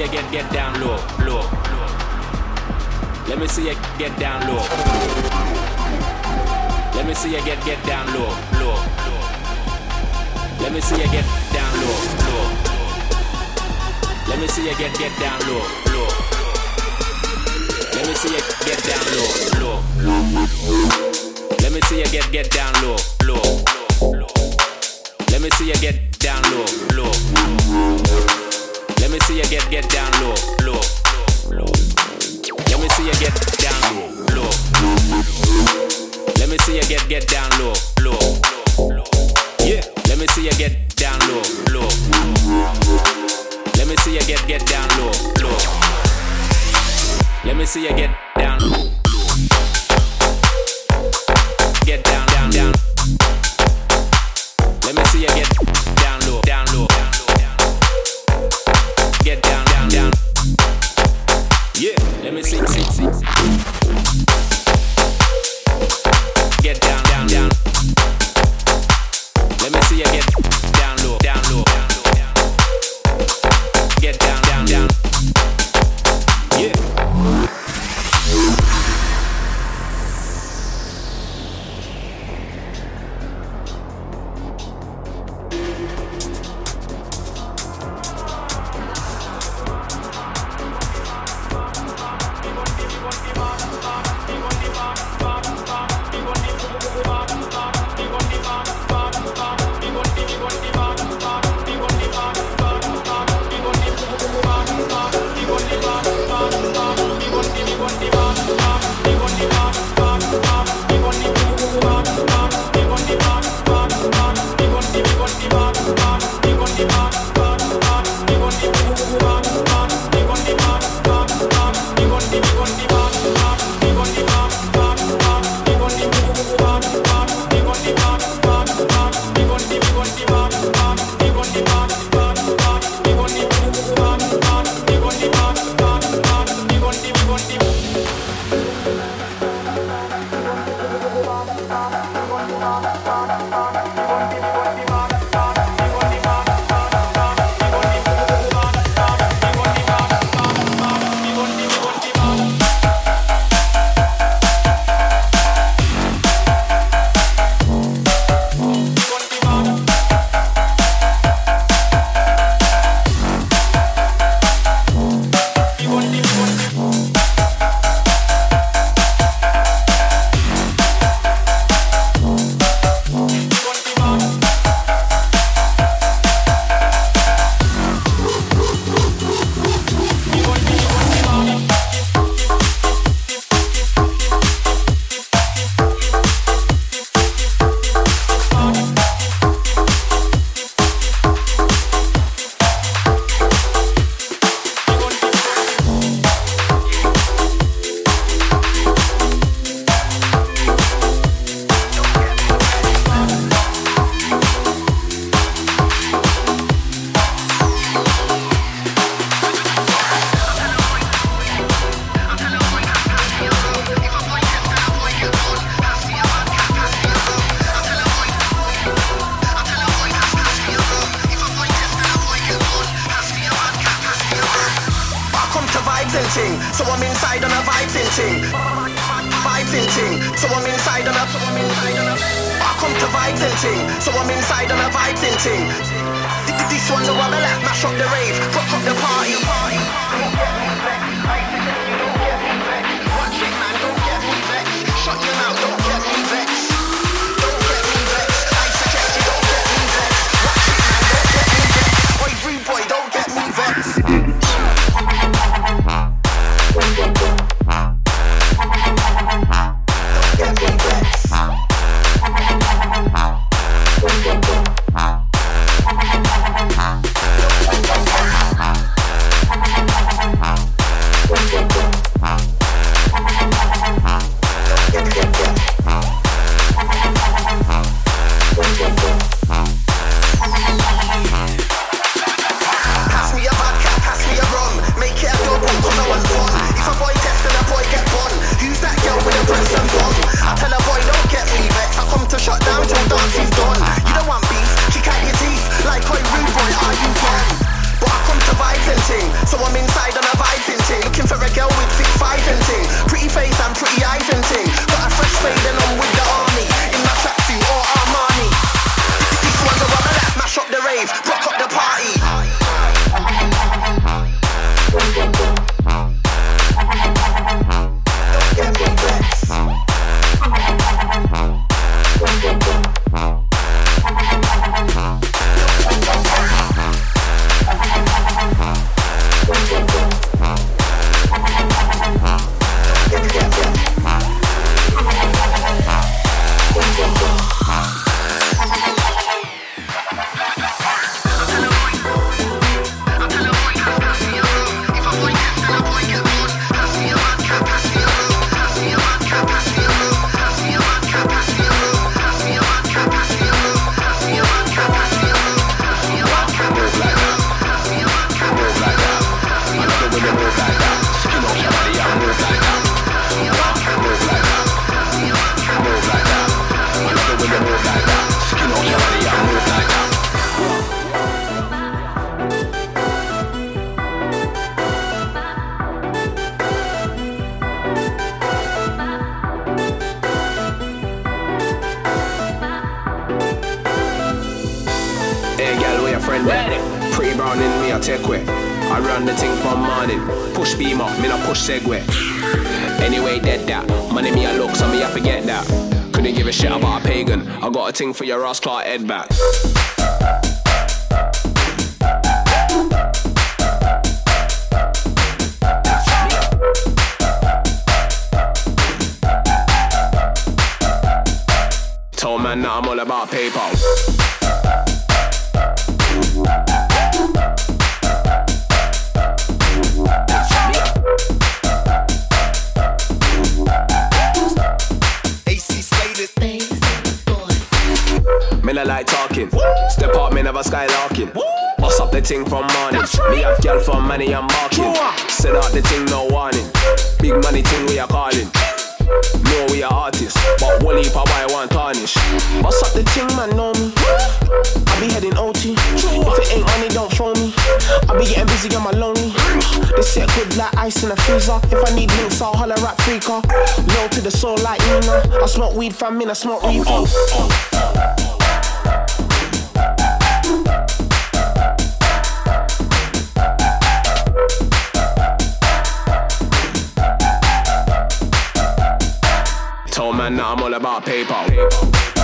see you get get down low, low. Let me see you get down low. Let me see you get get down low, low. Let me see you get down low, low. Let me see you get get down low, low. Let me see you get down low, low. Let me see you get get down low, low. Let me see you get down low, low. Let me see you get get down low, low, low. Let me see you get down low, low. Let me see you get get down low, low. Yeah, let me see you get down low, low. Let me see you get get down low, low. Let me see you get down low. Get down, down, down. Let me see you get thing. This one, the wabella, mash up the rave, fuck up the party. If a boy a boy get. Who's that girl with a and? I tell a boy, don't get me vexed. I come to shut down done. You don't want beef, your teeth. Like, boy. But I come to ting So I'm inside on a ting Looking for a girl with thick ting Pretty face and pretty eyes ting Got a fresh fade and I'm with the army In my tracksuit or Armani that mash up the rave Rock up the party I got a thing for your ass, Clark head back. Told man that I'm all about paper. Talking. Step up, me never skylarking. Bust up the ting from morning. Me have girl from money I'm marking. Send out the ting, no warning. Big money ting we are calling. No, we are artists, but one heap I want tarnish. Bust up the ting, man, know me. I be heading OT. If it ain't money, don't phone me. I be getting busy on my lonely. This set good like ice in a freezer. If I need links, I'll holler at Freaker. Low to the soul like Nina. I smoke weed from me, I smoke reefer. Told man that I'm all about paper. Move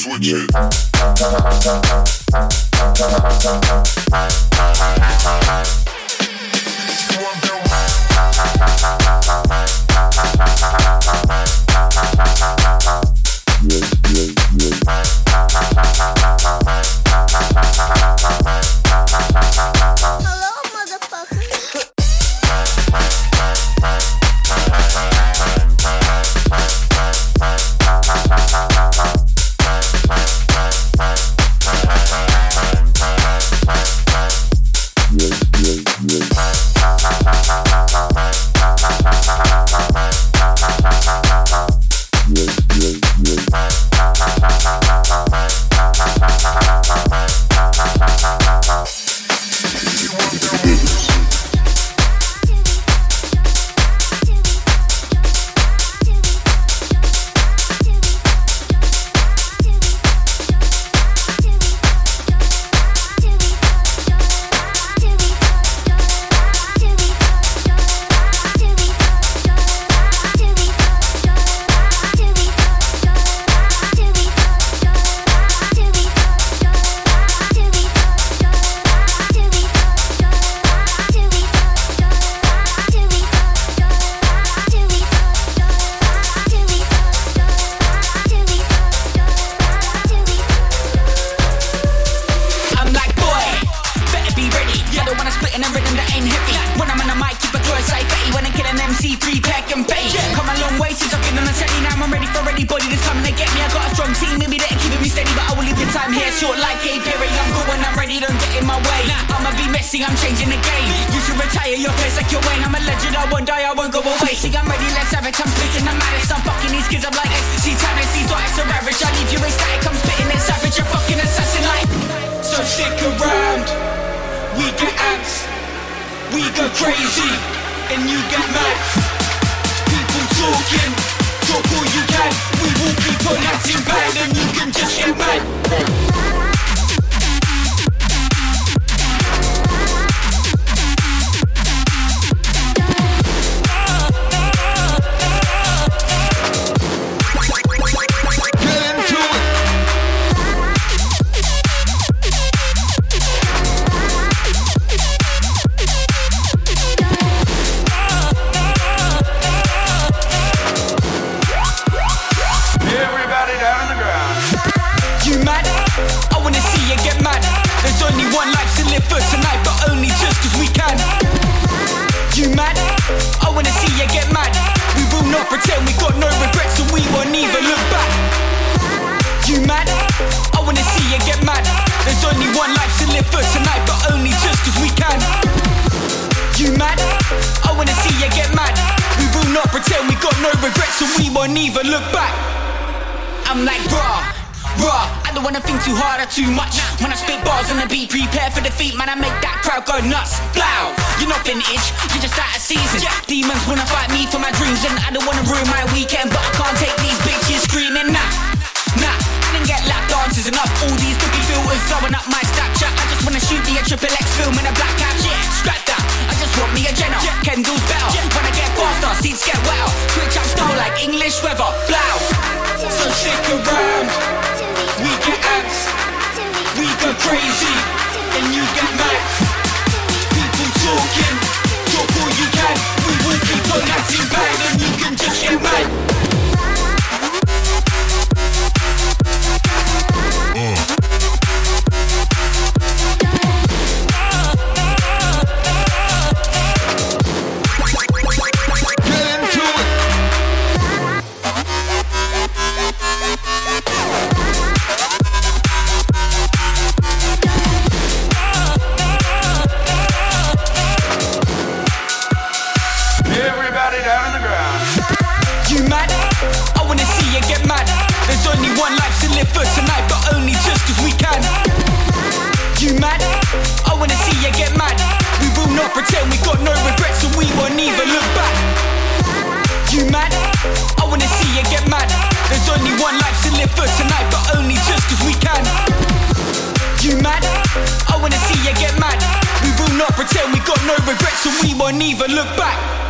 switch it. niggas coming to get me. I got a strong team in me that keeping me steady, but I will leave the time here short like a Perry. I'm good when I'm ready, don't get in my way. Nah, I'ma be messy, I'm changing the game. You should retire your place like you're Wayne. I'm a legend, I won't die, I won't go away. See, I'm ready, let's have it. I'm splitting, I'm I'm fucking these kids, I'm like ecstasy, tonic. See, thought it's a average. I leave you in static, I'm spitting it savage. You're fucking assassin like. So stick around, we get ants, we go crazy, and you get mad. People talking talk all you can. We will be putting in bed, and you can just get mad. tonight, but only just cause we can. You mad? I wanna see you get mad. We will not pretend we got no regrets, and we won't even look back. I'm like, bruh. Bruh, I don't wanna think too hard or too much. When I spit bars on the beat, prepare for defeat, man. I make that crowd go nuts. Blow, you're not vintage, you're just out of season. Demons wanna fight me for my dreams, and I don't wanna ruin my weekend, but I can't take these bitches screaming now. Nah get lap dances enough. all these boogie filters blowing up my Snapchat. I just wanna shoot me a triple X film in a black cap. Yeah, scrap that. I just want me a Jenna. Yeah. Kendall's better. Yeah. When I get faster, seats get wetter. Switch up style like English weather. Black. one life to live for tonight, but only just cause we can. You mad? I wanna see you get mad. We will not pretend we got no regrets and we won't even look back.